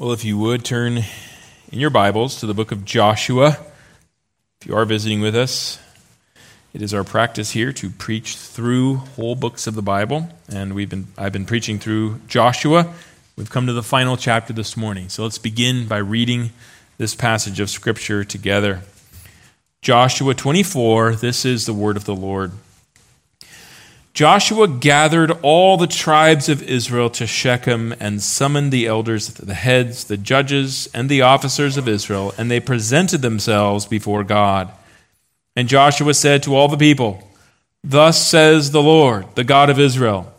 Well, if you would turn in your Bibles to the book of Joshua, if you are visiting with us, it is our practice here to preach through whole books of the Bible, and we've been I've been preaching through Joshua. We've come to the final chapter this morning. So let's begin by reading this passage of scripture together. Joshua 24, this is the word of the Lord. Joshua gathered all the tribes of Israel to Shechem and summoned the elders, the heads, the judges, and the officers of Israel, and they presented themselves before God. And Joshua said to all the people, Thus says the Lord, the God of Israel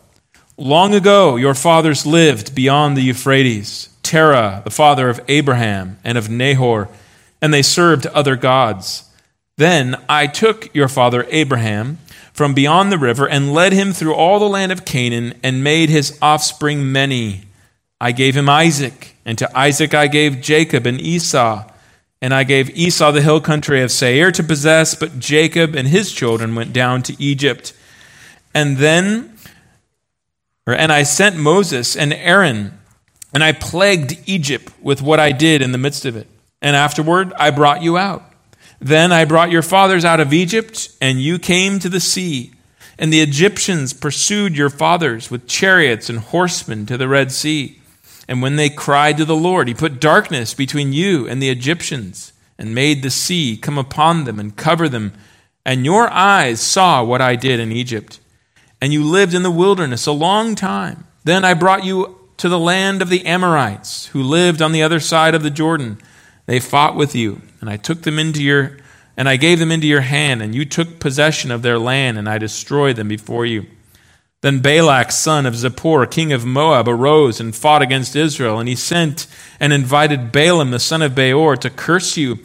Long ago your fathers lived beyond the Euphrates, Terah, the father of Abraham and of Nahor, and they served other gods. Then I took your father Abraham from beyond the river and led him through all the land of Canaan and made his offspring many. I gave him Isaac, and to Isaac I gave Jacob and Esau. And I gave Esau the hill country of Seir to possess, but Jacob and his children went down to Egypt. And then, or, and I sent Moses and Aaron, and I plagued Egypt with what I did in the midst of it. And afterward I brought you out. Then I brought your fathers out of Egypt, and you came to the sea. And the Egyptians pursued your fathers with chariots and horsemen to the Red Sea. And when they cried to the Lord, he put darkness between you and the Egyptians, and made the sea come upon them and cover them. And your eyes saw what I did in Egypt. And you lived in the wilderness a long time. Then I brought you to the land of the Amorites, who lived on the other side of the Jordan. They fought with you, and I took them into your and I gave them into your hand, and you took possession of their land, and I destroyed them before you. Then Balak, son of Zippor, king of Moab, arose and fought against Israel, and he sent and invited Balaam, the son of Beor, to curse you.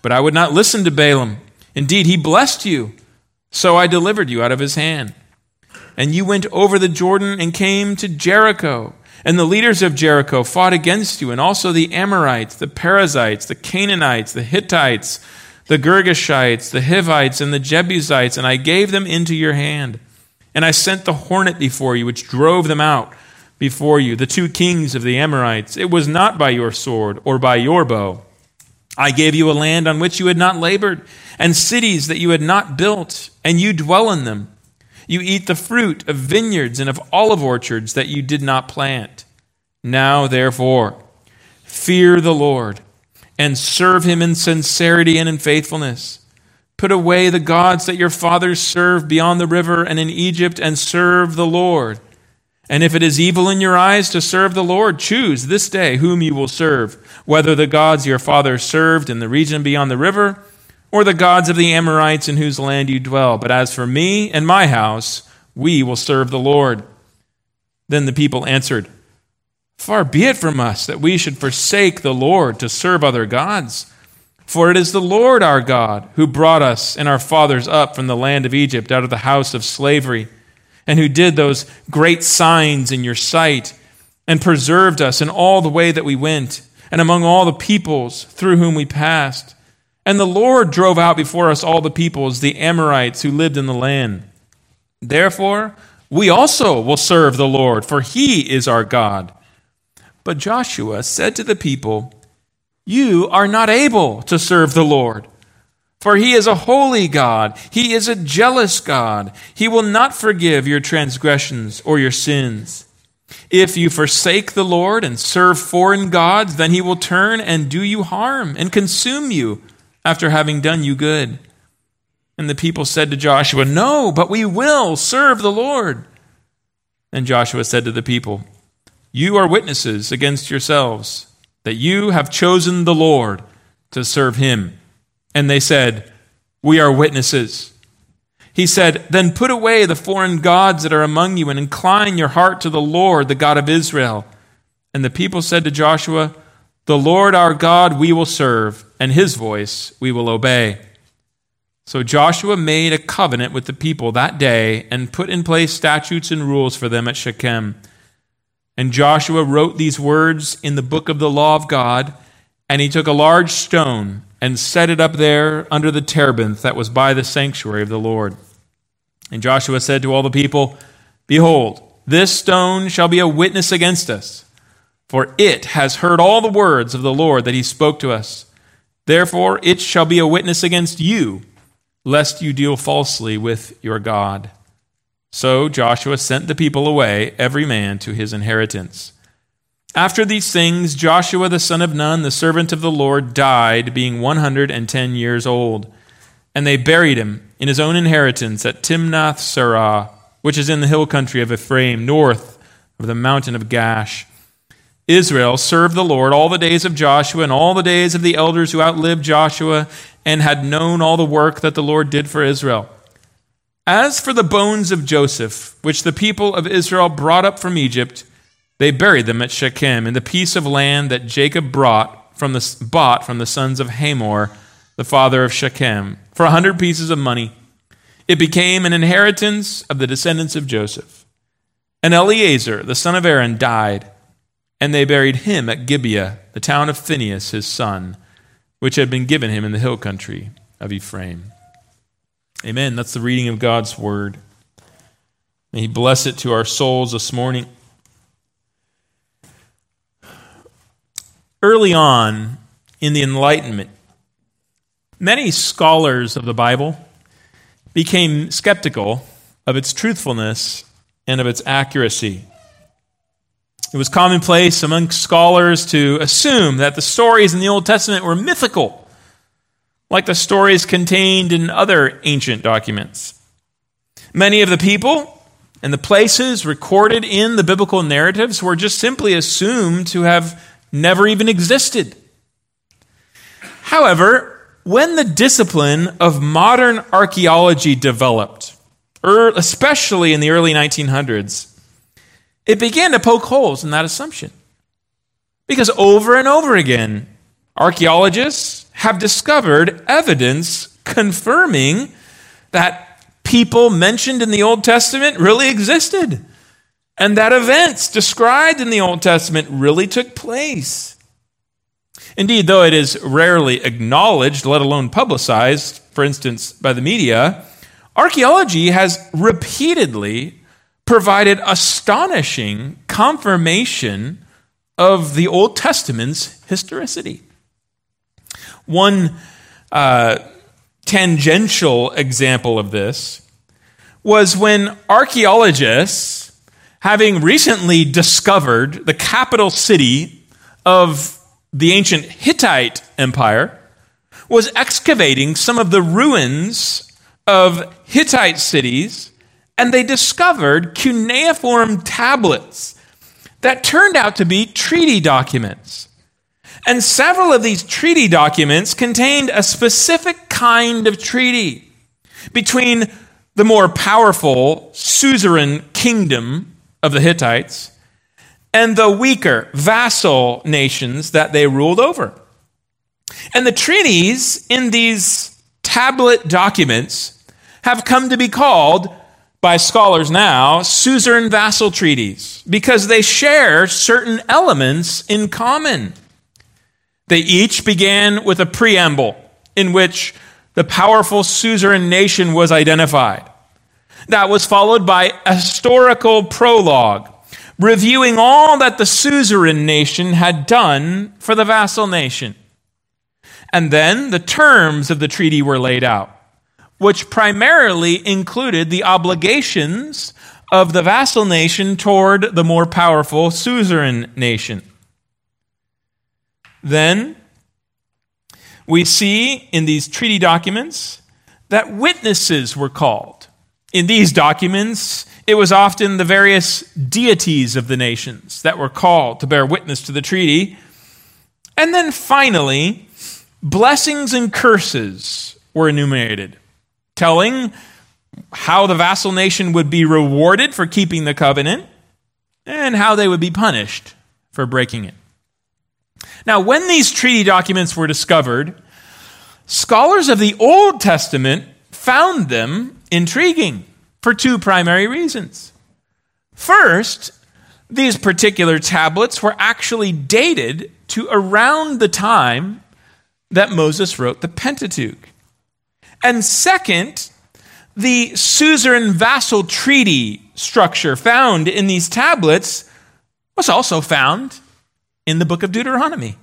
But I would not listen to Balaam. Indeed, he blessed you. So I delivered you out of his hand. And you went over the Jordan and came to Jericho. And the leaders of Jericho fought against you, and also the Amorites, the Perizzites, the Canaanites, the Hittites, the Girgashites, the Hivites, and the Jebusites, and I gave them into your hand. And I sent the hornet before you, which drove them out before you, the two kings of the Amorites. It was not by your sword or by your bow. I gave you a land on which you had not labored, and cities that you had not built, and you dwell in them. You eat the fruit of vineyards and of olive orchards that you did not plant. Now, therefore, fear the Lord and serve him in sincerity and in faithfulness. Put away the gods that your fathers served beyond the river and in Egypt and serve the Lord. And if it is evil in your eyes to serve the Lord, choose this day whom you will serve, whether the gods your fathers served in the region beyond the river or the gods of the Amorites in whose land you dwell. But as for me and my house, we will serve the Lord. Then the people answered, Far be it from us that we should forsake the Lord to serve other gods. For it is the Lord our God who brought us and our fathers up from the land of Egypt out of the house of slavery, and who did those great signs in your sight, and preserved us in all the way that we went, and among all the peoples through whom we passed and the Lord drove out before us all the peoples, the Amorites who lived in the land. Therefore, we also will serve the Lord, for he is our God. But Joshua said to the people, You are not able to serve the Lord. For he is a holy God. He is a jealous God. He will not forgive your transgressions or your sins. If you forsake the Lord and serve foreign gods, then he will turn and do you harm and consume you after having done you good. And the people said to Joshua, No, but we will serve the Lord. And Joshua said to the people, You are witnesses against yourselves that you have chosen the Lord to serve him. And they said, We are witnesses. He said, Then put away the foreign gods that are among you and incline your heart to the Lord, the God of Israel. And the people said to Joshua, The Lord our God we will serve and his voice we will obey. So Joshua made a covenant with the people that day and put in place statutes and rules for them at Shechem. And Joshua wrote these words in the book of the law of God, and he took a large stone and set it up there under the terebinth that was by the sanctuary of the Lord. And Joshua said to all the people, Behold, this stone shall be a witness against us for it has heard all the words of the Lord that he spoke to us. Therefore, it shall be a witness against you, lest you deal falsely with your God. So Joshua sent the people away, every man to his inheritance. After these things, Joshua the son of Nun, the servant of the Lord, died, being 110 years old. And they buried him in his own inheritance at Timnath Serah, which is in the hill country of Ephraim, north of the mountain of Gaash. Israel served the Lord all the days of Joshua and all the days of the elders who outlived Joshua and had known all the work that the Lord did for Israel. As for the bones of Joseph, which the people of Israel brought up from Egypt, they buried them at Shechem in the piece of land that Jacob brought from the, bought from the sons of Hamor, the father of Shechem, for a hundred pieces of money. It became an inheritance of the descendants of Joseph. And Eleazar, the son of Aaron, died and they buried him at Gibeah, the town of Phinehas, his son, which had been given him in the hill country of Ephraim. Amen. That's the reading of God's word. May He bless it to our souls this morning. Early on in the Enlightenment, many scholars of the Bible became skeptical of its truthfulness and of its accuracy. It was commonplace among scholars to assume that the stories in the Old Testament were mythical, like the stories contained in other ancient documents. Many of the people and the places recorded in the biblical narratives were just simply assumed to have never even existed. However, when the discipline of modern archaeology developed, er, especially in the early 1900s, it began to poke holes in that assumption. Because over and over again, archaeologists have discovered evidence confirming that people mentioned in the Old Testament really existed and that events described in the Old Testament really took place. Indeed, though it is rarely acknowledged, let alone publicized, for instance, by the media, archaeology has repeatedly provided astonishing confirmation of the Old Testament's historicity. One uh, tangential example of this was when archaeologists, having recently discovered the capital city of the ancient Hittite Empire, was excavating some of the ruins of Hittite cities and they discovered cuneiform tablets that turned out to be treaty documents. And several of these treaty documents contained a specific kind of treaty between the more powerful suzerain kingdom of the Hittites and the weaker vassal nations that they ruled over. And the treaties in these tablet documents have come to be called by scholars now suzerain vassal treaties because they share certain elements in common. They each began with a preamble in which the powerful suzerain nation was identified. That was followed by a historical prologue reviewing all that the suzerain nation had done for the vassal nation. And then the terms of the treaty were laid out which primarily included the obligations of the vassal nation toward the more powerful suzerain nation. Then we see in these treaty documents that witnesses were called. In these documents, it was often the various deities of the nations that were called to bear witness to the treaty. And then finally, blessings and curses were enumerated telling how the vassal nation would be rewarded for keeping the covenant and how they would be punished for breaking it. Now, when these treaty documents were discovered, scholars of the Old Testament found them intriguing for two primary reasons. First, these particular tablets were actually dated to around the time that Moses wrote the Pentateuch. And second, the suzerain vassal treaty structure found in these tablets was also found in the book of Deuteronomy.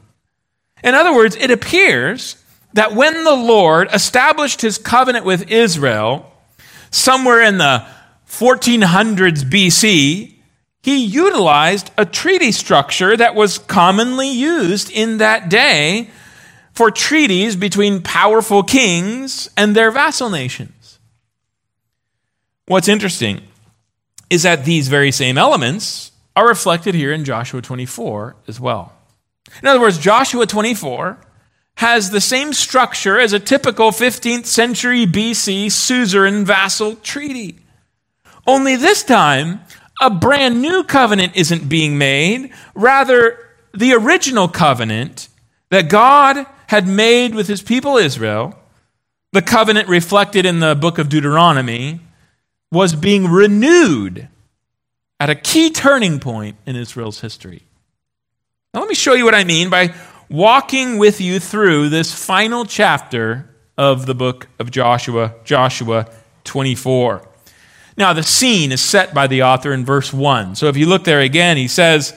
In other words, it appears that when the Lord established his covenant with Israel, somewhere in the 1400s BC, he utilized a treaty structure that was commonly used in that day for treaties between powerful kings and their vassal nations. What's interesting is that these very same elements are reflected here in Joshua 24 as well. In other words, Joshua 24 has the same structure as a typical 15th century BC suzerain vassal treaty. Only this time, a brand new covenant isn't being made. Rather, the original covenant that God had made with his people Israel, the covenant reflected in the book of Deuteronomy, was being renewed at a key turning point in Israel's history. Now, let me show you what I mean by walking with you through this final chapter of the book of Joshua, Joshua 24. Now, the scene is set by the author in verse 1. So if you look there again, he says,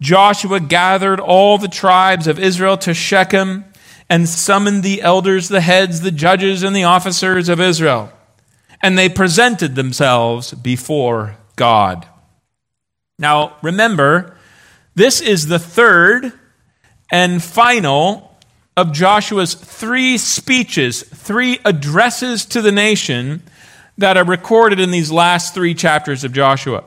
Joshua gathered all the tribes of Israel to Shechem and summoned the elders, the heads, the judges, and the officers of Israel. And they presented themselves before God. Now, remember, this is the third and final of Joshua's three speeches, three addresses to the nation that are recorded in these last three chapters of Joshua.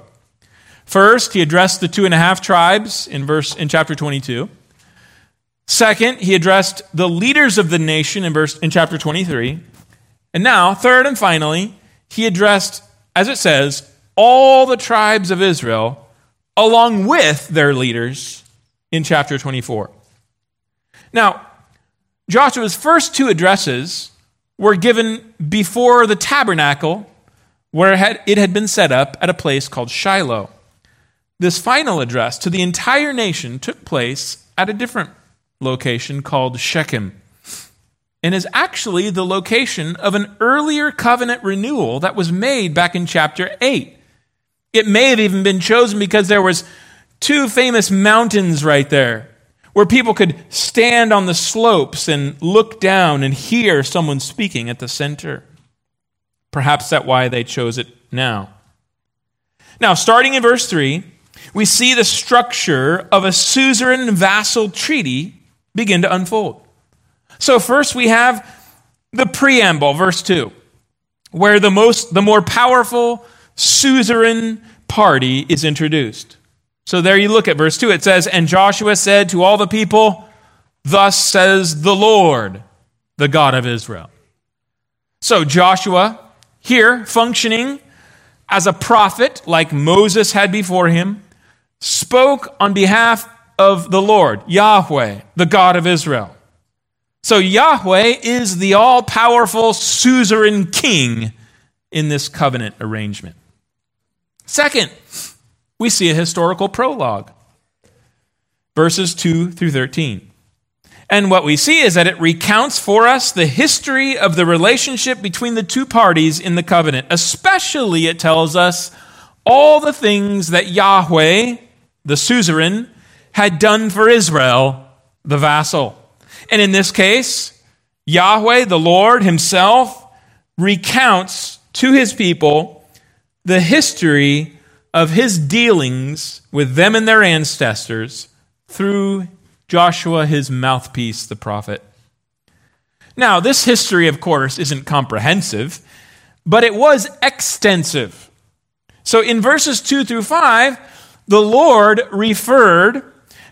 First, he addressed the two and a half tribes in verse in chapter 22. Second, he addressed the leaders of the nation in verse in chapter 23. And now, third and finally, he addressed, as it says, all the tribes of Israel along with their leaders in chapter 24. Now, Joshua's first two addresses were given before the tabernacle, where it had been set up at a place called Shiloh. This final address to the entire nation took place at a different location called Shechem and is actually the location of an earlier covenant renewal that was made back in chapter 8. It may have even been chosen because there was two famous mountains right there where people could stand on the slopes and look down and hear someone speaking at the center. Perhaps that's why they chose it now. Now, starting in verse 3, we see the structure of a suzerain vassal treaty begin to unfold. So, first we have the preamble, verse 2, where the, most, the more powerful suzerain party is introduced. So there you look at verse 2. It says, And Joshua said to all the people, Thus says the Lord, the God of Israel. So Joshua, here functioning as a prophet like Moses had before him, spoke on behalf of the Lord, Yahweh, the God of Israel. So Yahweh is the all powerful suzerain king in this covenant arrangement. Second, we see a historical prologue, verses 2 through 13. And what we see is that it recounts for us the history of the relationship between the two parties in the covenant. Especially, it tells us all the things that Yahweh, the suzerain, had done for Israel, the vassal. And in this case, Yahweh, the Lord Himself, recounts to His people the history of his dealings with them and their ancestors through Joshua, his mouthpiece, the prophet. Now, this history, of course, isn't comprehensive, but it was extensive. So in verses 2 through 5, the Lord referred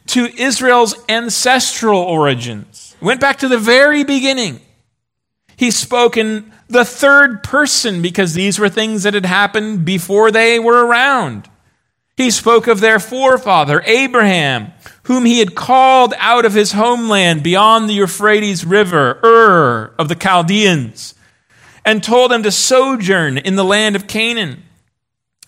to Israel's ancestral origins. Went back to the very beginning. He spoke in the third person because these were things that had happened before they were around. He spoke of their forefather, Abraham, whom he had called out of his homeland beyond the Euphrates River, Ur of the Chaldeans, and told him to sojourn in the land of Canaan.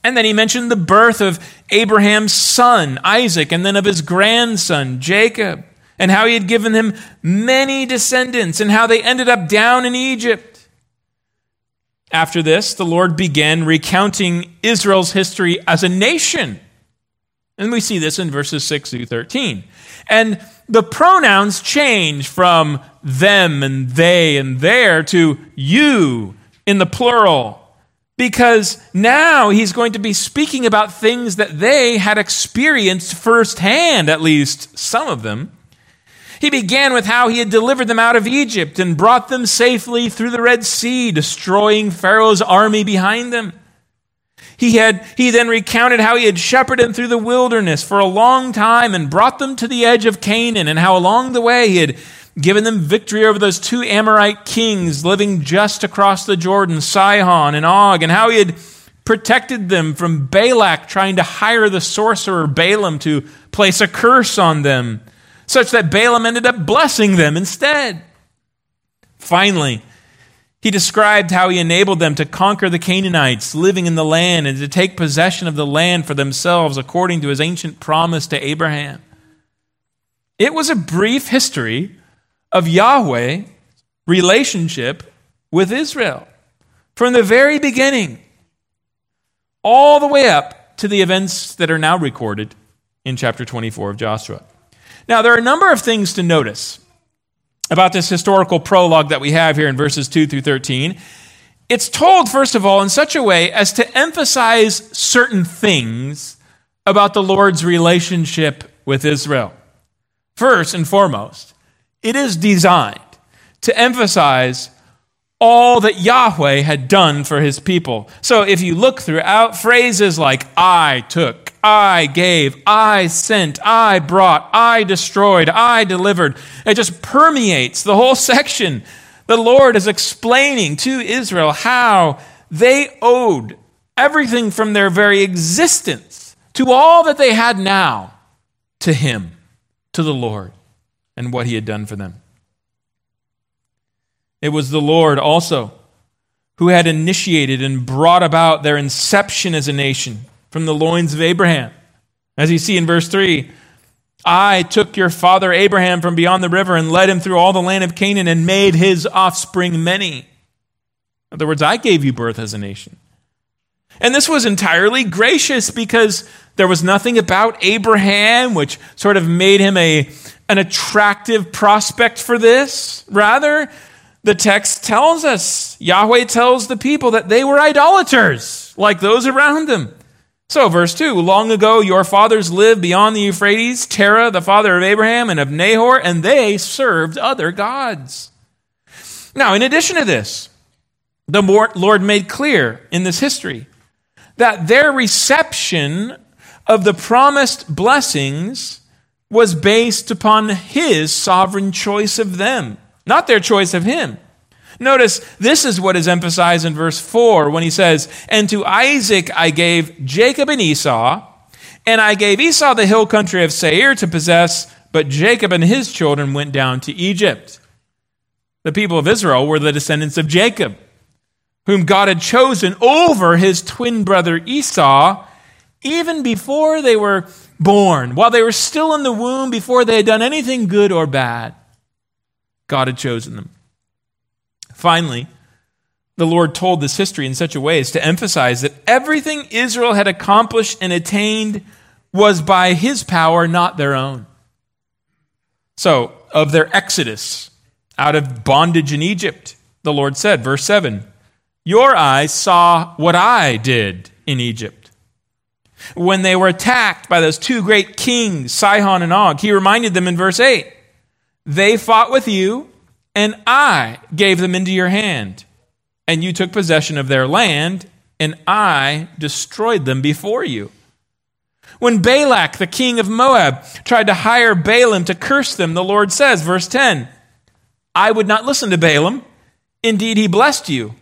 And then he mentioned the birth of Abraham's son, Isaac, and then of his grandson, Jacob and how he had given him many descendants, and how they ended up down in Egypt. After this, the Lord began recounting Israel's history as a nation. And we see this in verses 6 through 13. And the pronouns change from them and they and their to you in the plural because now he's going to be speaking about things that they had experienced firsthand, at least some of them. He began with how he had delivered them out of Egypt and brought them safely through the Red Sea, destroying Pharaoh's army behind them. He, had, he then recounted how he had shepherded them through the wilderness for a long time and brought them to the edge of Canaan, and how along the way he had given them victory over those two Amorite kings living just across the Jordan, Sihon and Og, and how he had protected them from Balak trying to hire the sorcerer Balaam to place a curse on them, such that Balaam ended up blessing them instead. Finally, he described how he enabled them to conquer the Canaanites living in the land and to take possession of the land for themselves according to his ancient promise to Abraham. It was a brief history of Yahweh relationship with Israel from the very beginning all the way up to the events that are now recorded in chapter 24 of Joshua. Now, there are a number of things to notice about this historical prologue that we have here in verses 2 through 13. It's told, first of all, in such a way as to emphasize certain things about the Lord's relationship with Israel. First and foremost, it is designed to emphasize all that Yahweh had done for his people. So if you look throughout phrases like I took, I gave, I sent, I brought, I destroyed, I delivered, it just permeates the whole section. The Lord is explaining to Israel how they owed everything from their very existence to all that they had now to Him, to the Lord, and what He had done for them. It was the Lord also who had initiated and brought about their inception as a nation from the loins of Abraham. As you see in verse 3, I took your father Abraham from beyond the river and led him through all the land of Canaan and made his offspring many. In other words, I gave you birth as a nation. And this was entirely gracious because there was nothing about Abraham which sort of made him a, an attractive prospect for this. Rather, the text tells us, Yahweh tells the people that they were idolaters, like those around them. So, verse 2 Long ago, your fathers lived beyond the Euphrates, Terah, the father of Abraham and of Nahor, and they served other gods. Now, in addition to this, the Lord made clear in this history that their reception of the promised blessings was based upon His sovereign choice of them not their choice of him. Notice this is what is emphasized in verse 4 when he says, And to Isaac I gave Jacob and Esau, and I gave Esau the hill country of Seir to possess, but Jacob and his children went down to Egypt. The people of Israel were the descendants of Jacob, whom God had chosen over his twin brother Esau, even before they were born, while they were still in the womb, before they had done anything good or bad. God had chosen them. Finally, the Lord told this history in such a way as to emphasize that everything Israel had accomplished and attained was by his power, not their own. So, of their exodus out of bondage in Egypt, the Lord said, verse 7 Your eyes saw what I did in Egypt. When they were attacked by those two great kings, Sihon and Og, he reminded them in verse 8 they fought with you, and I gave them into your hand. And you took possession of their land, and I destroyed them before you. When Balak, the king of Moab, tried to hire Balaam to curse them, the Lord says, verse 10, I would not listen to Balaam. Indeed, he blessed you.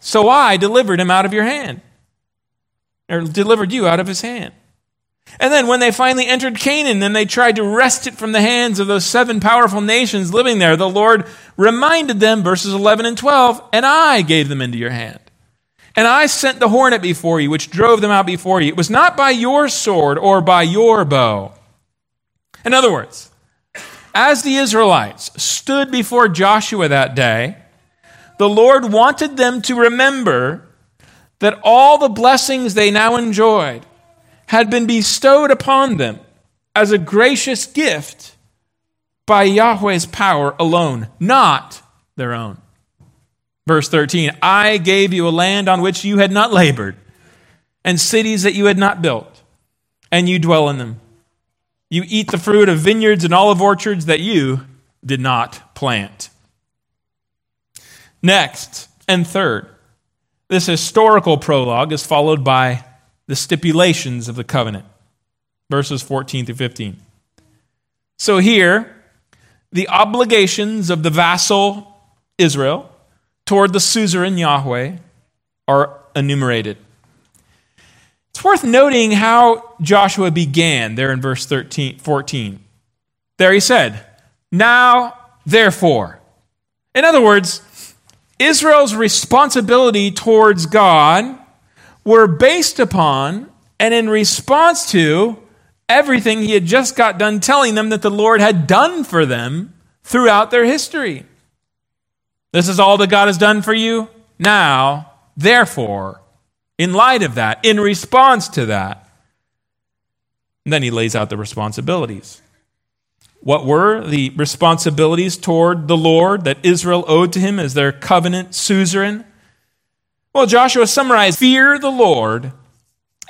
So I delivered him out of your hand, or delivered you out of his hand. And then when they finally entered Canaan and they tried to wrest it from the hands of those seven powerful nations living there, the Lord reminded them, verses 11 and 12, and I gave them into your hand. And I sent the hornet before you, which drove them out before you. It was not by your sword or by your bow. In other words, as the Israelites stood before Joshua that day, the Lord wanted them to remember that all the blessings they now enjoyed had been bestowed upon them as a gracious gift by Yahweh's power alone, not their own. Verse 13 I gave you a land on which you had not labored, and cities that you had not built, and you dwell in them. You eat the fruit of vineyards and olive orchards that you did not plant. Next, and third, this historical prologue is followed by the stipulations of the covenant, verses 14 through 15. So here, the obligations of the vassal Israel toward the suzerain Yahweh are enumerated. It's worth noting how Joshua began there in verse 13, 14. There he said, Now, therefore. In other words, Israel's responsibility towards God were based upon and in response to everything he had just got done telling them that the Lord had done for them throughout their history. This is all that God has done for you. Now, therefore, in light of that, in response to that, then he lays out the responsibilities. What were the responsibilities toward the Lord that Israel owed to him as their covenant suzerain? Well, Joshua summarized fear the Lord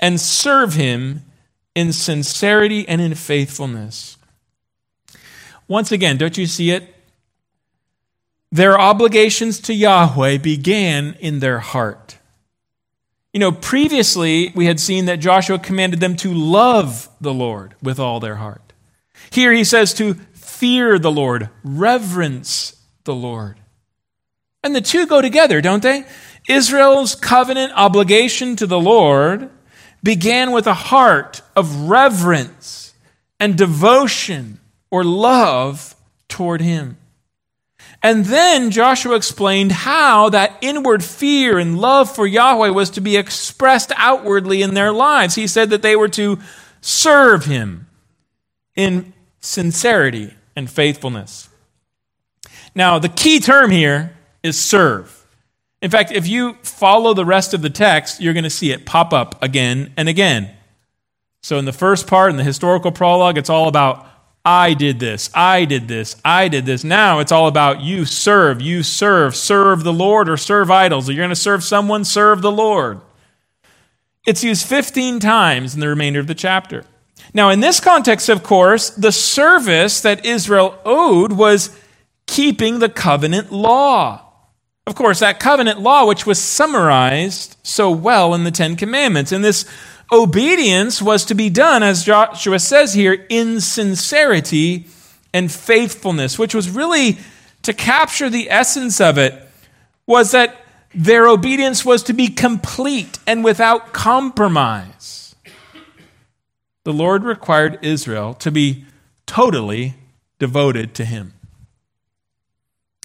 and serve him in sincerity and in faithfulness. Once again, don't you see it? Their obligations to Yahweh began in their heart. You know, previously we had seen that Joshua commanded them to love the Lord with all their heart. Here he says to fear the Lord, reverence the Lord. And the two go together, don't they? Israel's covenant obligation to the Lord began with a heart of reverence and devotion or love toward him. And then Joshua explained how that inward fear and love for Yahweh was to be expressed outwardly in their lives. He said that they were to serve him in sincerity and faithfulness. Now, the key term here is serve. In fact, if you follow the rest of the text, you're going to see it pop up again and again. So, in the first part, in the historical prologue, it's all about I did this, I did this, I did this. Now it's all about you serve, you serve, serve the Lord or serve idols. You're going to serve someone, serve the Lord. It's used 15 times in the remainder of the chapter. Now, in this context, of course, the service that Israel owed was keeping the covenant law. Of course, that covenant law, which was summarized so well in the Ten Commandments. And this obedience was to be done, as Joshua says here, in sincerity and faithfulness, which was really to capture the essence of it, was that their obedience was to be complete and without compromise. The Lord required Israel to be totally devoted to Him.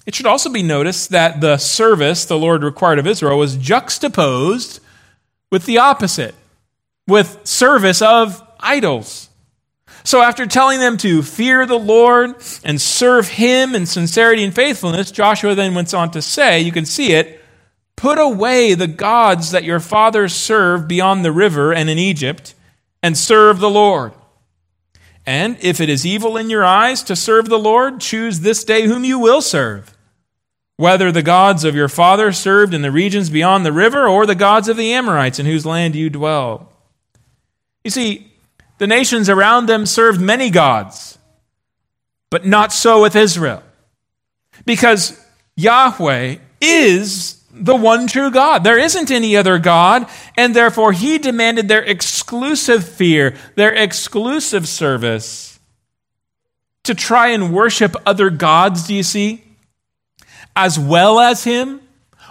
It should also be noticed that the service the Lord required of Israel was juxtaposed with the opposite with service of idols. So, after telling them to fear the Lord and serve Him in sincerity and faithfulness, Joshua then went on to say, you can see it, put away the gods that your fathers served beyond the river and in Egypt, and serve the Lord. And if it is evil in your eyes to serve the Lord, choose this day whom you will serve, whether the gods of your father served in the regions beyond the river, or the gods of the Amorites in whose land you dwell. You see, the nations around them served many gods, but not so with Israel. Because Yahweh is the one true God. There isn't any other God, and therefore he demanded their exclusive fear, their exclusive service to try and worship other gods, do you see? As well as him?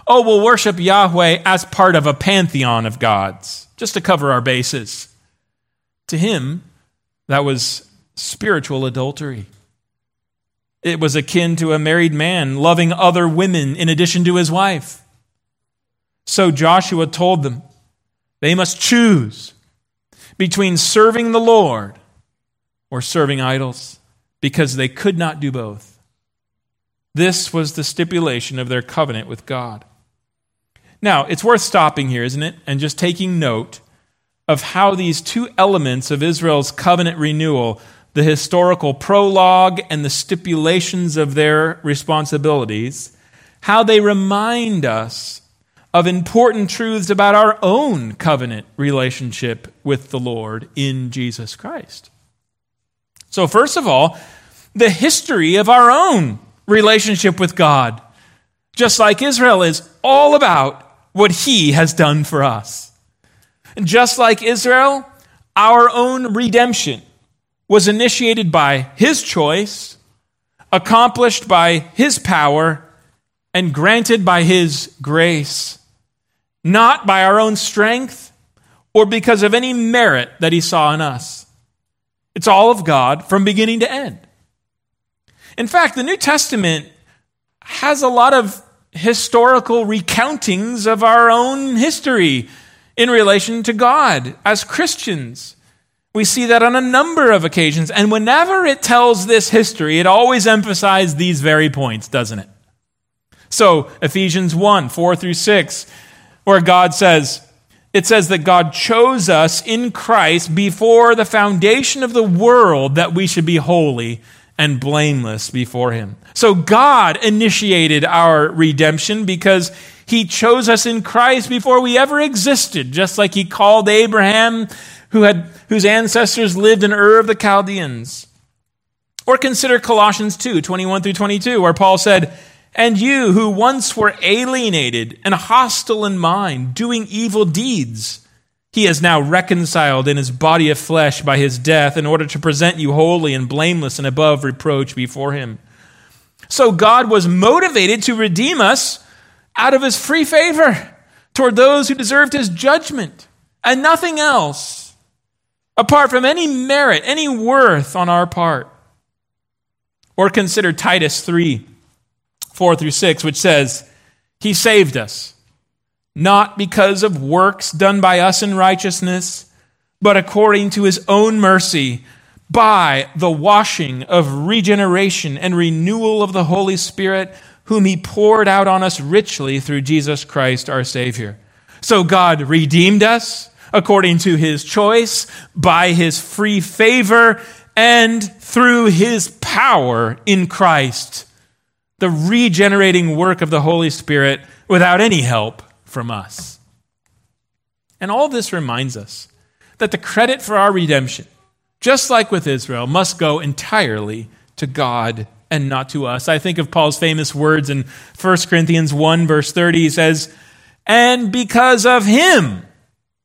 Oh, we'll worship Yahweh as part of a pantheon of gods, just to cover our bases. To him, that was spiritual adultery. It was akin to a married man loving other women in addition to his wife. So Joshua told them they must choose between serving the Lord or serving idols because they could not do both. This was the stipulation of their covenant with God. Now, it's worth stopping here, isn't it? And just taking note of how these two elements of Israel's covenant renewal, the historical prologue and the stipulations of their responsibilities, how they remind us of important truths about our own covenant relationship with the Lord in Jesus Christ. So, first of all, the history of our own relationship with God, just like Israel is all about what He has done for us. And just like Israel, our own redemption was initiated by His choice, accomplished by His power, and granted by His grace not by our own strength or because of any merit that he saw in us. It's all of God from beginning to end. In fact, the New Testament has a lot of historical recountings of our own history in relation to God as Christians. We see that on a number of occasions. And whenever it tells this history, it always emphasizes these very points, doesn't it? So, Ephesians 1 4 through 6 where God says, it says that God chose us in Christ before the foundation of the world that we should be holy and blameless before Him. So God initiated our redemption because He chose us in Christ before we ever existed, just like He called Abraham, who had, whose ancestors lived in Ur of the Chaldeans. Or consider Colossians 2 21 through 22, where Paul said, and you who once were alienated and hostile in mind, doing evil deeds, he has now reconciled in his body of flesh by his death in order to present you holy and blameless and above reproach before him. So God was motivated to redeem us out of his free favor toward those who deserved his judgment and nothing else apart from any merit, any worth on our part. Or consider Titus 3 4 through 6, which says, He saved us, not because of works done by us in righteousness, but according to His own mercy, by the washing of regeneration and renewal of the Holy Spirit, whom He poured out on us richly through Jesus Christ our Savior. So God redeemed us according to His choice, by His free favor, and through His power in Christ the regenerating work of the Holy Spirit without any help from us. And all this reminds us that the credit for our redemption, just like with Israel, must go entirely to God and not to us. I think of Paul's famous words in 1 Corinthians 1, verse 30. He says, And because of him,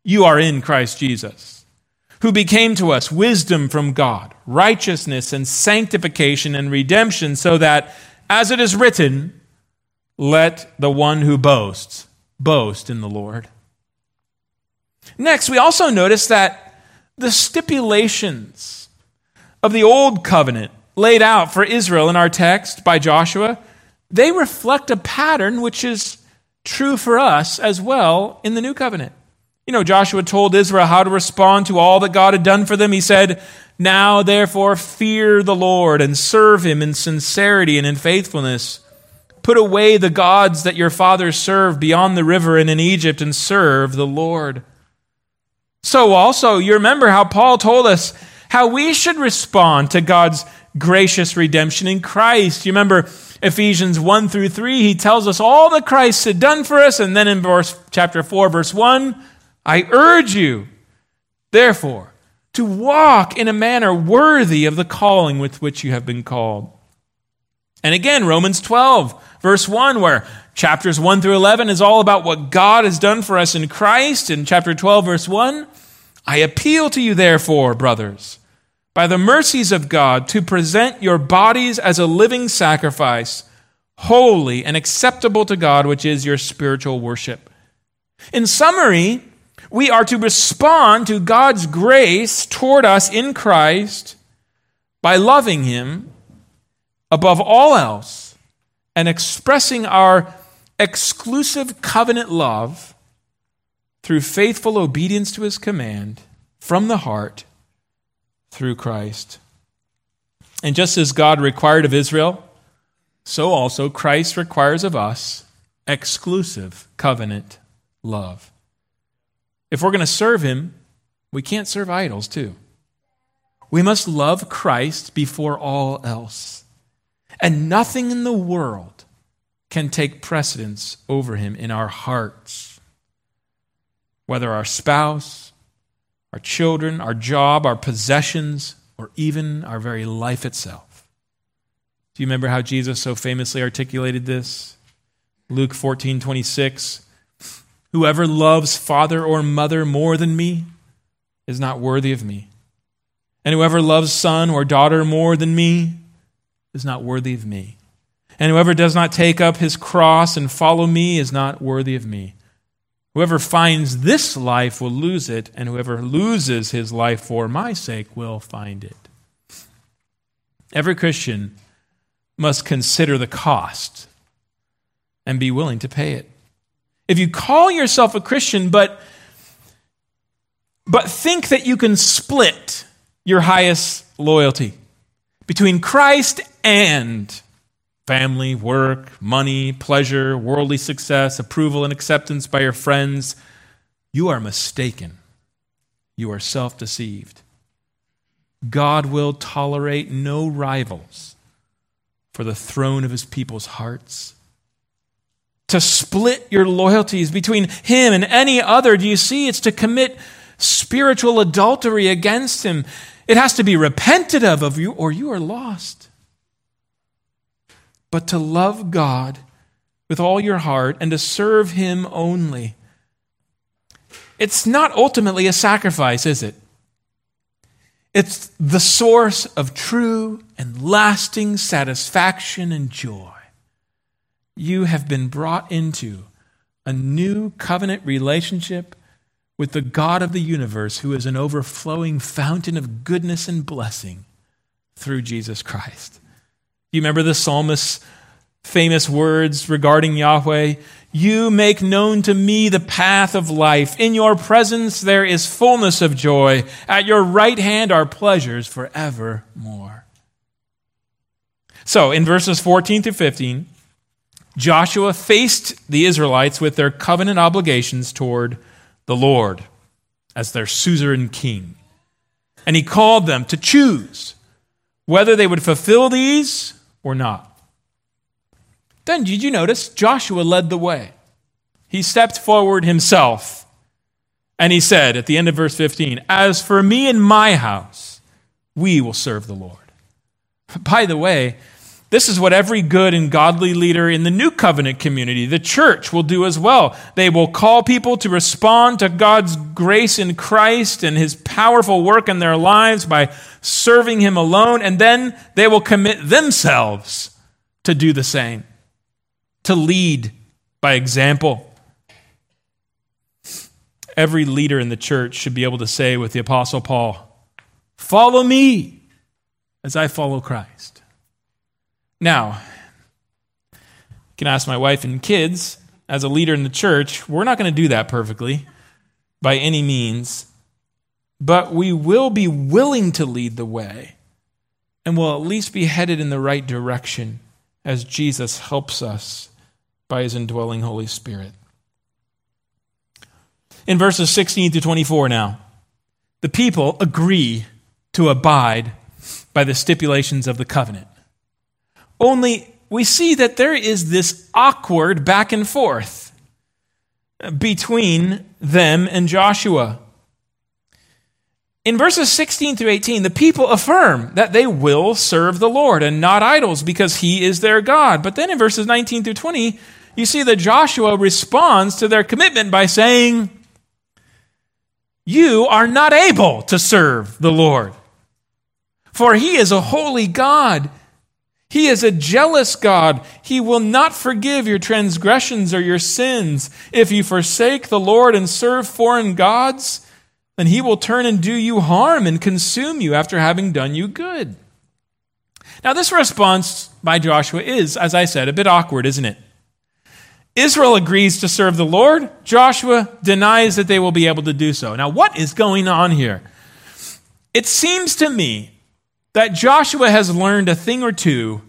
you are in Christ Jesus, who became to us wisdom from God, righteousness and sanctification and redemption, so that as it is written, let the one who boasts boast in the Lord. Next, we also notice that the stipulations of the old covenant laid out for Israel in our text by Joshua, they reflect a pattern which is true for us as well in the new covenant. You know, Joshua told Israel how to respond to all that God had done for them. He said, now, therefore, fear the Lord and serve him in sincerity and in faithfulness. Put away the gods that your fathers served beyond the river and in Egypt and serve the Lord. So, also, you remember how Paul told us how we should respond to God's gracious redemption in Christ. You remember Ephesians 1 through 3, he tells us all that Christ had done for us. And then in verse, chapter 4, verse 1, I urge you, therefore, to walk in a manner worthy of the calling with which you have been called. And again, Romans 12, verse 1, where chapters 1 through 11 is all about what God has done for us in Christ. In chapter 12, verse 1, I appeal to you, therefore, brothers, by the mercies of God, to present your bodies as a living sacrifice, holy and acceptable to God, which is your spiritual worship. In summary, we are to respond to God's grace toward us in Christ by loving Him above all else and expressing our exclusive covenant love through faithful obedience to His command from the heart through Christ. And just as God required of Israel, so also Christ requires of us exclusive covenant love. If we're going to serve him, We can't serve idols, too. We must love Christ before all else. And nothing in the world can take precedence over him in our hearts. Whether our spouse, our children, our job, our possessions, or even our very life itself. Do you remember how Jesus so famously articulated this? Luke 14 26. Whoever loves father or mother more than me is not worthy of me. And whoever loves son or daughter more than me is not worthy of me. And whoever does not take up his cross and follow me is not worthy of me. Whoever finds this life will lose it, and whoever loses his life for my sake will find it. Every Christian must consider the cost and be willing to pay it. If you call yourself a Christian, but, but think that you can split your highest loyalty between Christ and family, work, money, pleasure, worldly success, approval and acceptance by your friends, you are mistaken. You are self deceived. God will tolerate no rivals for the throne of his people's hearts. To split your loyalties between him and any other, do you see? It's to commit spiritual adultery against him. It has to be repented of, of you, or you are lost. But to love God with all your heart and to serve him only. It's not ultimately a sacrifice, is it? It's the source of true and lasting satisfaction and joy. You have been brought into a new covenant relationship with the God of the universe, who is an overflowing fountain of goodness and blessing through Jesus Christ. You remember the psalmist's famous words regarding Yahweh? You make known to me the path of life. In your presence there is fullness of joy. At your right hand are pleasures forevermore. So, in verses 14 to 15, Joshua faced the Israelites with their covenant obligations toward the Lord as their suzerain king. And he called them to choose whether they would fulfill these or not. Then, did you notice? Joshua led the way. He stepped forward himself and he said at the end of verse 15, As for me and my house, we will serve the Lord. By the way, this is what every good and godly leader in the new covenant community, the church, will do as well. They will call people to respond to God's grace in Christ and his powerful work in their lives by serving him alone, and then they will commit themselves to do the same, to lead by example. Every leader in the church should be able to say with the Apostle Paul, Follow me as I follow Christ. Now, you can ask my wife and kids, as a leader in the church, we're not going to do that perfectly by any means, but we will be willing to lead the way and will at least be headed in the right direction as Jesus helps us by his indwelling Holy Spirit. In verses 16 to 24 now, the people agree to abide by the stipulations of the covenant. Only we see that there is this awkward back and forth between them and Joshua. In verses 16 through 18, the people affirm that they will serve the Lord and not idols because he is their God. But then in verses 19 through 20, you see that Joshua responds to their commitment by saying, You are not able to serve the Lord, for he is a holy God he is a jealous God. He will not forgive your transgressions or your sins. If you forsake the Lord and serve foreign gods, then he will turn and do you harm and consume you after having done you good. Now, this response by Joshua is, as I said, a bit awkward, isn't it? Israel agrees to serve the Lord. Joshua denies that they will be able to do so. Now, what is going on here? It seems to me that Joshua has learned a thing or two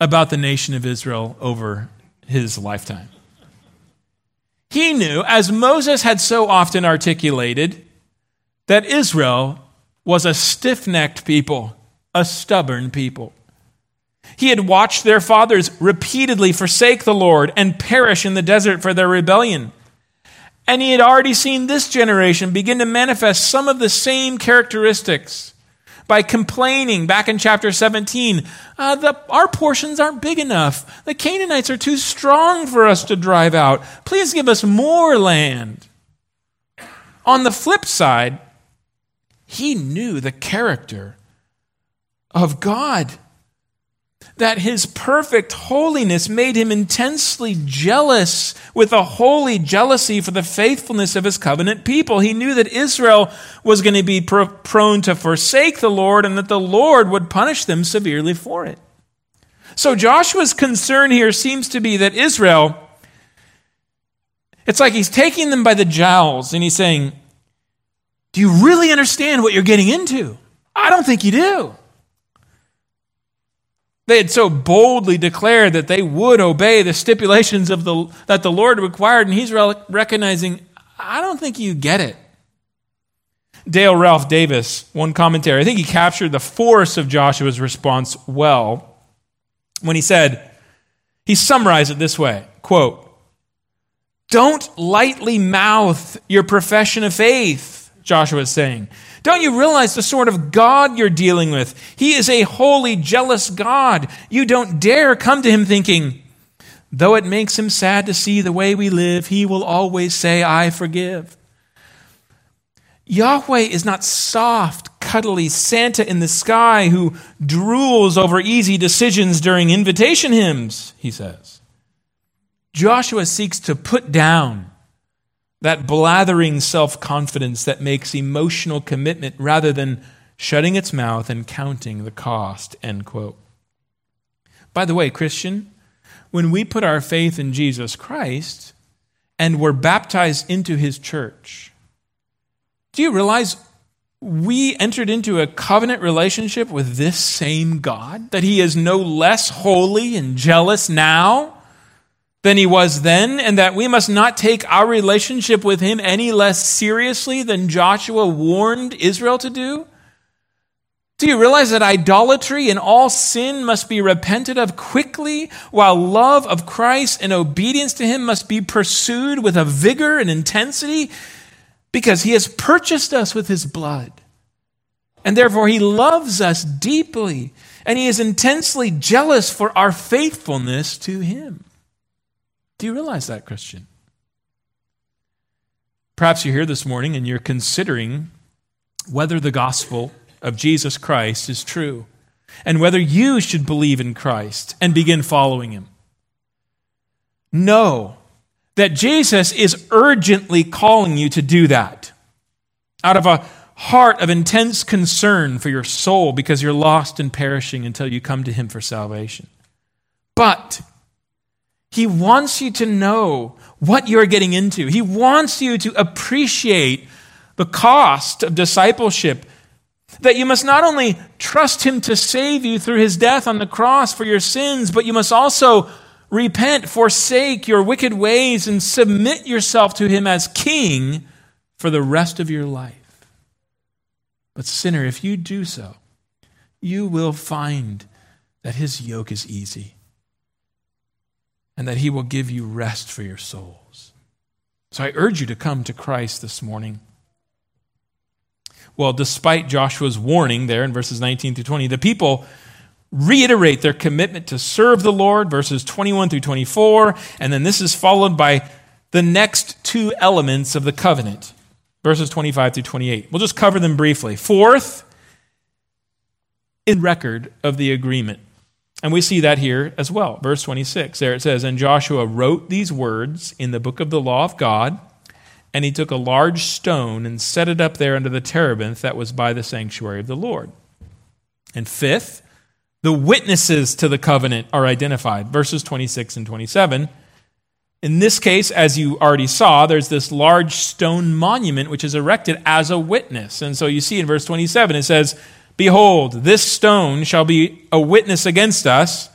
about the nation of Israel over his lifetime. He knew, as Moses had so often articulated, that Israel was a stiff necked people, a stubborn people. He had watched their fathers repeatedly forsake the Lord and perish in the desert for their rebellion. And he had already seen this generation begin to manifest some of the same characteristics by complaining back in chapter 17 uh, the, our portions aren't big enough. The Canaanites are too strong for us to drive out. Please give us more land. On the flip side, he knew the character of God that his perfect holiness made him intensely jealous with a holy jealousy for the faithfulness of his covenant people. He knew that Israel was going to be pr- prone to forsake the Lord and that the Lord would punish them severely for it. So Joshua's concern here seems to be that Israel, it's like he's taking them by the jowls and he's saying, Do you really understand what you're getting into? I don't think you do. They had so boldly declared that they would obey the stipulations of the, that the Lord required, and he's recognizing, I don't think you get it. Dale Ralph Davis, one commentary, I think he captured the force of Joshua's response well when he said, he summarized it this way quote, Don't lightly mouth your profession of faith, Joshua is saying. Don't you realize the sort of God you're dealing with? He is a holy, jealous God. You don't dare come to him thinking, though it makes him sad to see the way we live, he will always say, I forgive. Yahweh is not soft, cuddly Santa in the sky who drools over easy decisions during invitation hymns, he says. Joshua seeks to put down that blathering self confidence that makes emotional commitment rather than shutting its mouth and counting the cost. End quote. By the way, Christian, when we put our faith in Jesus Christ and were baptized into his church, do you realize we entered into a covenant relationship with this same God? That he is no less holy and jealous now than he was then, and that we must not take our relationship with him any less seriously than Joshua warned Israel to do? Do you realize that idolatry and all sin must be repented of quickly, while love of Christ and obedience to him must be pursued with a vigor and intensity? Because he has purchased us with his blood. And therefore, he loves us deeply, and he is intensely jealous for our faithfulness to him. Do you realize that, Christian? Perhaps you're here this morning and you're considering whether the gospel of Jesus Christ is true and whether you should believe in Christ and begin following him. Know that Jesus is urgently calling you to do that out of a heart of intense concern for your soul because you're lost and perishing until you come to him for salvation. But he wants you to know what you're getting into. He wants you to appreciate the cost of discipleship. That you must not only trust Him to save you through His death on the cross for your sins, but you must also repent, forsake your wicked ways, and submit yourself to Him as King for the rest of your life. But, sinner, if you do so, you will find that His yoke is easy and that He will give you rest for your souls. So I urge you to come to Christ this morning. Well, despite Joshua's warning there in verses 19 through 20, the people reiterate their commitment to serve the Lord, verses 21 through 24, and then this is followed by the next two elements of the covenant, verses 25 through 28. We'll just cover them briefly. Fourth, in record of the agreement. And we see that here as well. Verse 26, there it says, And Joshua wrote these words in the book of the law of God, and he took a large stone and set it up there under the terebinth that was by the sanctuary of the Lord. And fifth, the witnesses to the covenant are identified. Verses 26 and 27. In this case, as you already saw, there's this large stone monument which is erected as a witness. And so you see in verse 27, it says, Behold, this stone shall be a witness against us,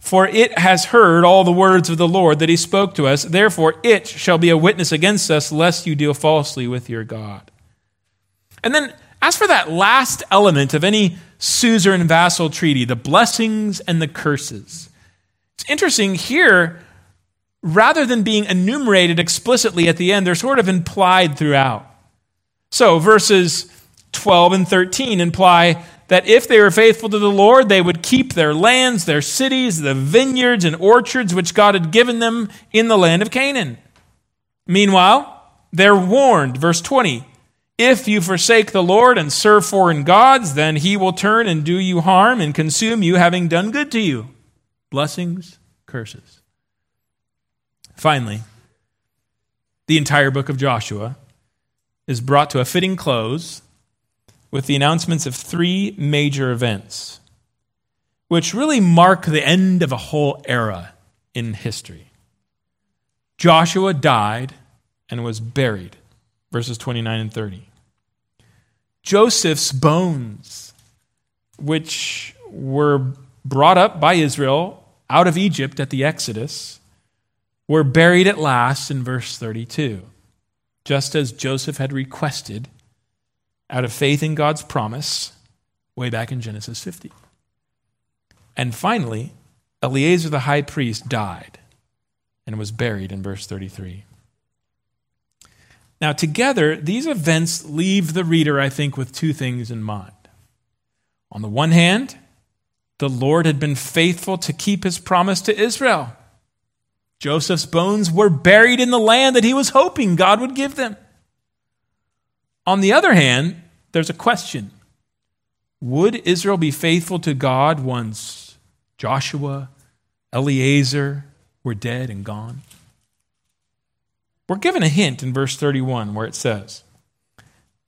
for it has heard all the words of the Lord that he spoke to us. Therefore, it shall be a witness against us, lest you deal falsely with your God. And then, as for that last element of any suzerain vassal treaty, the blessings and the curses, it's interesting here, rather than being enumerated explicitly at the end, they're sort of implied throughout. So, verses 12 and 13 imply that if they were faithful to the Lord, they would keep their lands, their cities, the vineyards and orchards which God had given them in the land of Canaan. Meanwhile, they're warned, verse 20 if you forsake the Lord and serve foreign gods, then he will turn and do you harm and consume you, having done good to you. Blessings, curses. Finally, the entire book of Joshua is brought to a fitting close with the announcements of three major events, which really mark the end of a whole era in history. Joshua died and was buried, verses 29 and 30. Joseph's bones, which were brought up by Israel out of Egypt at the Exodus, were buried at last in verse 32, just as Joseph had requested out of faith in God's promise way back in Genesis 50. And finally, Eleazar the high priest died and was buried in verse 33. Now, together, these events leave the reader, I think, with two things in mind. On the one hand, the Lord had been faithful to keep his promise to Israel. Joseph's bones were buried in the land that he was hoping God would give them. On the other hand, there's a question Would Israel be faithful to God once Joshua, Eleazar were dead and gone? We're given a hint in verse 31 where it says,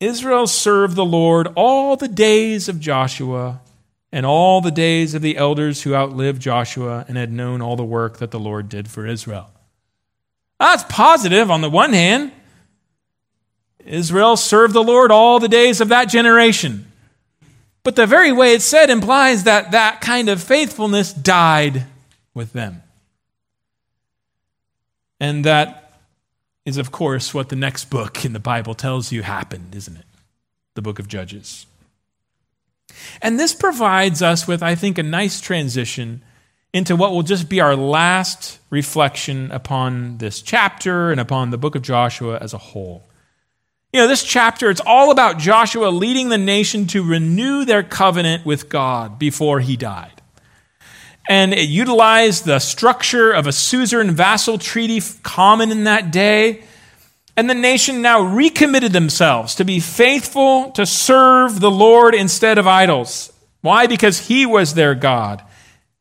Israel served the Lord all the days of Joshua and all the days of the elders who outlived Joshua and had known all the work that the Lord did for Israel. That's positive on the one hand. Israel served the Lord all the days of that generation. But the very way it's said implies that that kind of faithfulness died with them. And that is, of course, what the next book in the Bible tells you happened, isn't it? The book of Judges. And this provides us with, I think, a nice transition into what will just be our last reflection upon this chapter and upon the book of Joshua as a whole. You know, this chapter, it's all about Joshua leading the nation to renew their covenant with God before he died. And it utilized the structure of a suzerain vassal treaty common in that day. And the nation now recommitted themselves to be faithful to serve the Lord instead of idols. Why? Because he was their God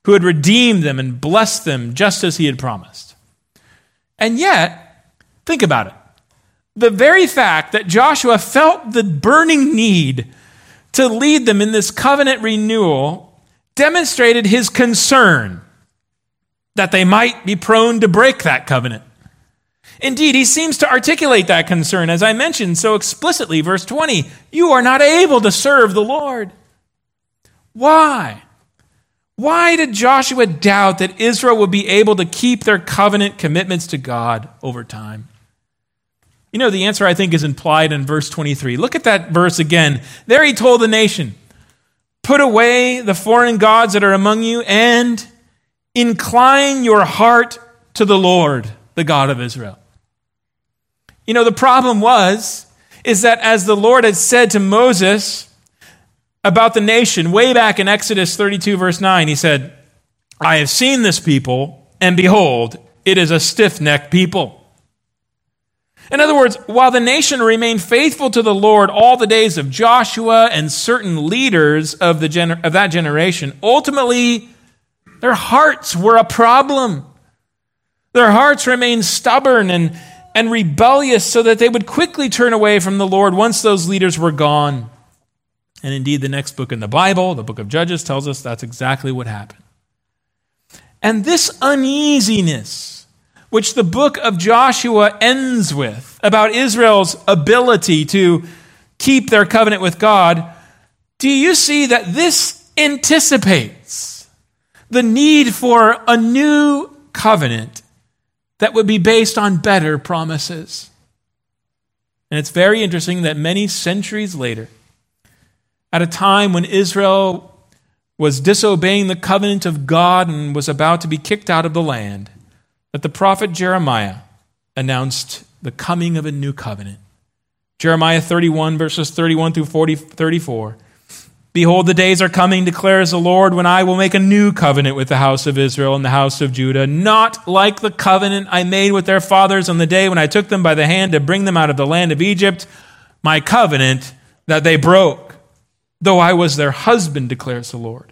who had redeemed them and blessed them just as he had promised. And yet, think about it the very fact that Joshua felt the burning need to lead them in this covenant renewal demonstrated his concern that they might be prone to break that covenant. Indeed, he seems to articulate that concern, as I mentioned so explicitly, verse 20 You are not able to serve the Lord. Why? Why did Joshua doubt that Israel would be able to keep their covenant commitments to God over time? You know, the answer I think is implied in verse 23. Look at that verse again. There he told the nation, Put away the foreign gods that are among you and incline your heart to the Lord, the God of Israel. You know, the problem was, is that as the Lord had said to Moses about the nation, way back in Exodus 32, verse 9, he said, I have seen this people, and behold, it is a stiff necked people. In other words, while the nation remained faithful to the Lord all the days of Joshua and certain leaders of, the gener- of that generation, ultimately their hearts were a problem. Their hearts remained stubborn and, and rebellious so that they would quickly turn away from the Lord once those leaders were gone. And indeed, the next book in the Bible, the book of Judges, tells us that's exactly what happened. And this uneasiness, which the book of Joshua ends with about Israel's ability to keep their covenant with God, do you see that this anticipates the need for a new covenant that would be based on better promises? And it's very interesting that many centuries later, at a time when Israel was disobeying the covenant of God and was about to be kicked out of the land, that the prophet Jeremiah announced the coming of a new covenant. Jeremiah 31, verses 31 through 40, 34. Behold, the days are coming, declares the Lord, when I will make a new covenant with the house of Israel and the house of Judah, not like the covenant I made with their fathers on the day when I took them by the hand to bring them out of the land of Egypt, my covenant that they broke, though I was their husband, declares the Lord.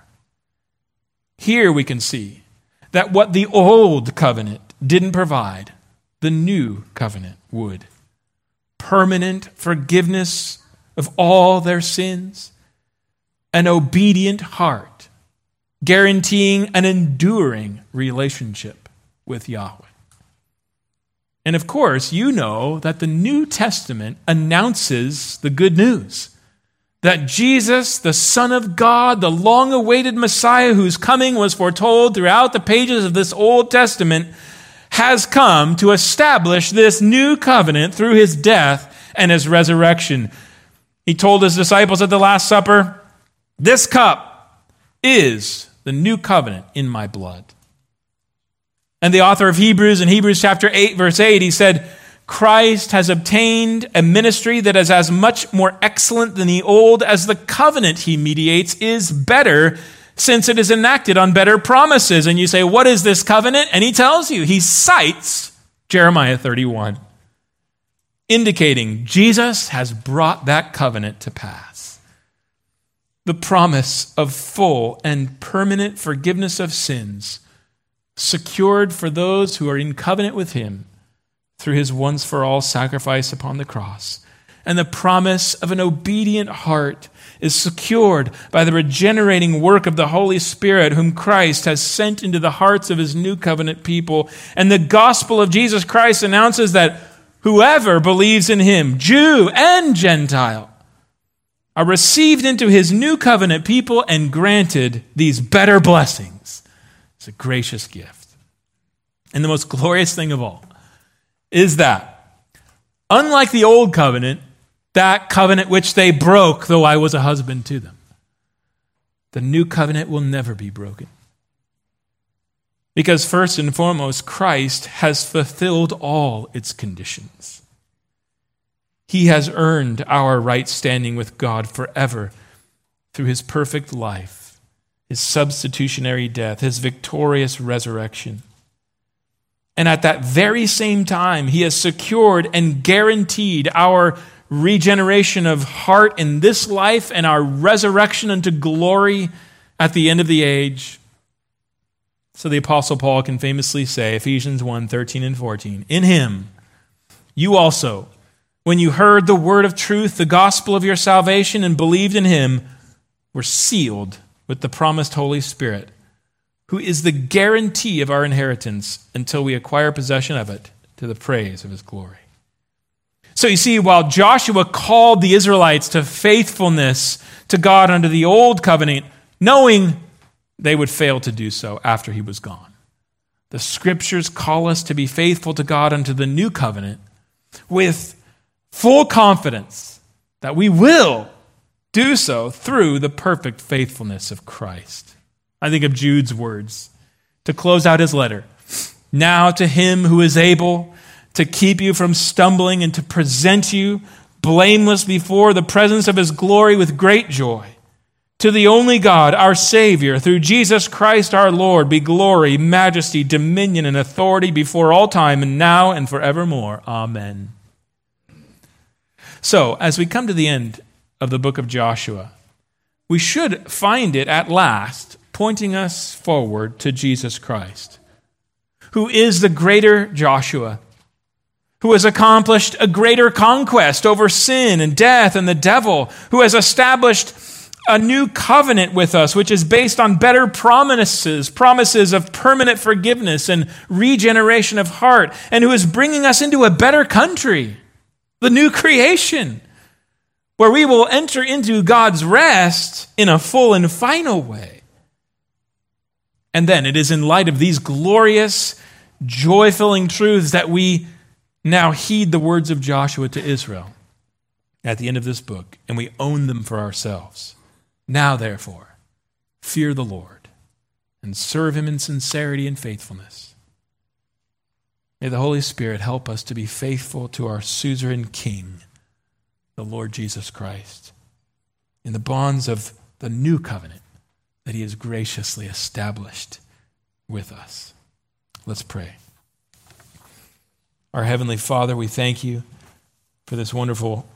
Here we can see that what the old covenant didn't provide, the new covenant would. Permanent forgiveness of all their sins, an obedient heart, guaranteeing an enduring relationship with Yahweh. And of course, you know that the New Testament announces the good news that Jesus, the Son of God, the long awaited Messiah whose coming was foretold throughout the pages of this Old Testament, has come to establish this new covenant through his death and his resurrection. He told his disciples at the Last Supper, This cup is the new covenant in my blood. And the author of Hebrews in Hebrews chapter 8, verse 8, he said, Christ has obtained a ministry that is as much more excellent than the old as the covenant he mediates is better since it is enacted on better promises. And you say, What is this covenant? And he tells you, he cites Jeremiah 31, indicating Jesus has brought that covenant to pass. The promise of full and permanent forgiveness of sins, secured for those who are in covenant with him through his once for all sacrifice upon the cross. And the promise of an obedient heart is secured by the regenerating work of the Holy Spirit, whom Christ has sent into the hearts of his new covenant people. And the gospel of Jesus Christ announces that whoever believes in him, Jew and Gentile, are received into his new covenant people and granted these better blessings. It's a gracious gift. And the most glorious thing of all is that, unlike the old covenant, that covenant which they broke, though I was a husband to them, the new covenant will never be broken. Because, first and foremost, Christ has fulfilled all its conditions. He has earned our right standing with God forever through his perfect life, his substitutionary death, his victorious resurrection. And at that very same time, he has secured and guaranteed our regeneration of heart in this life and our resurrection unto glory at the end of the age. So the Apostle Paul can famously say, Ephesians 1 13 and 14, In him, you also, when you heard the word of truth, the gospel of your salvation, and believed in him, were sealed with the promised Holy Spirit who is the guarantee of our inheritance until we acquire possession of it to the praise of his glory. So you see, while Joshua called the Israelites to faithfulness to God under the old covenant, knowing they would fail to do so after he was gone, the scriptures call us to be faithful to God under the new covenant with full confidence that we will do so through the perfect faithfulness of Christ. I think of Jude's words to close out his letter. Now to him who is able to keep you from stumbling and to present you blameless before the presence of his glory with great joy. To the only God, our Savior, through Jesus Christ our Lord, be glory, majesty, dominion, and authority before all time and now and forevermore. Amen. So, as we come to the end of the book of Joshua, we should find it at last pointing us forward to Jesus Christ, who is the greater Joshua, who has accomplished a greater conquest over sin and death and the devil, who has established a new covenant with us, which is based on better promises, promises of permanent forgiveness and regeneration of heart, and who is bringing us into a better country, the new creation, where we will enter into God's rest in a full and final way. And then it is in light of these glorious, joy filling truths that we now heed the words of Joshua to Israel at the end of this book, and we own them for ourselves. Now, therefore, fear the Lord and serve him in sincerity and faithfulness. May the Holy Spirit help us to be faithful to our suzerain King, the Lord Jesus Christ, in the bonds of the new covenant that he has graciously established with us. Let's pray. Our Heavenly Father, we thank you for this wonderful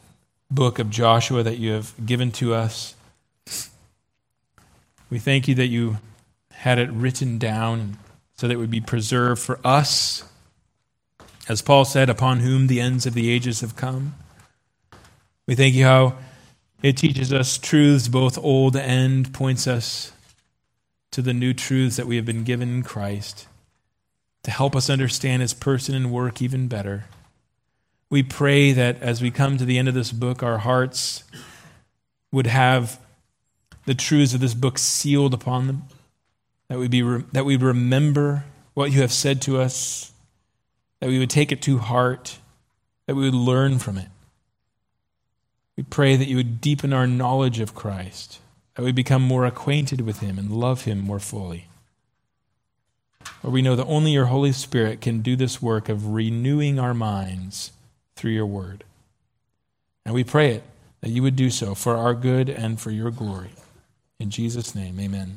book of Joshua that you have given to us. We thank you that you had it written down so that it would be preserved for us, as Paul said, upon whom the ends of the ages have come. We thank you how it teaches us truths both old and points us to the new truths that we have been given in Christ to help us understand his person and work even better. We pray that as we come to the end of this book, our hearts would have the truths of this book sealed upon them, that we, be, that we remember what you have said to us, that we would take it to heart, that we would learn from it. We pray that you would deepen our knowledge of Christ, that we become more acquainted with him and love him more fully. Lord, we know that only your Holy Spirit can do this work of renewing our minds through your word. And we pray it that you would do so for our good and for your glory. In Jesus' name, amen.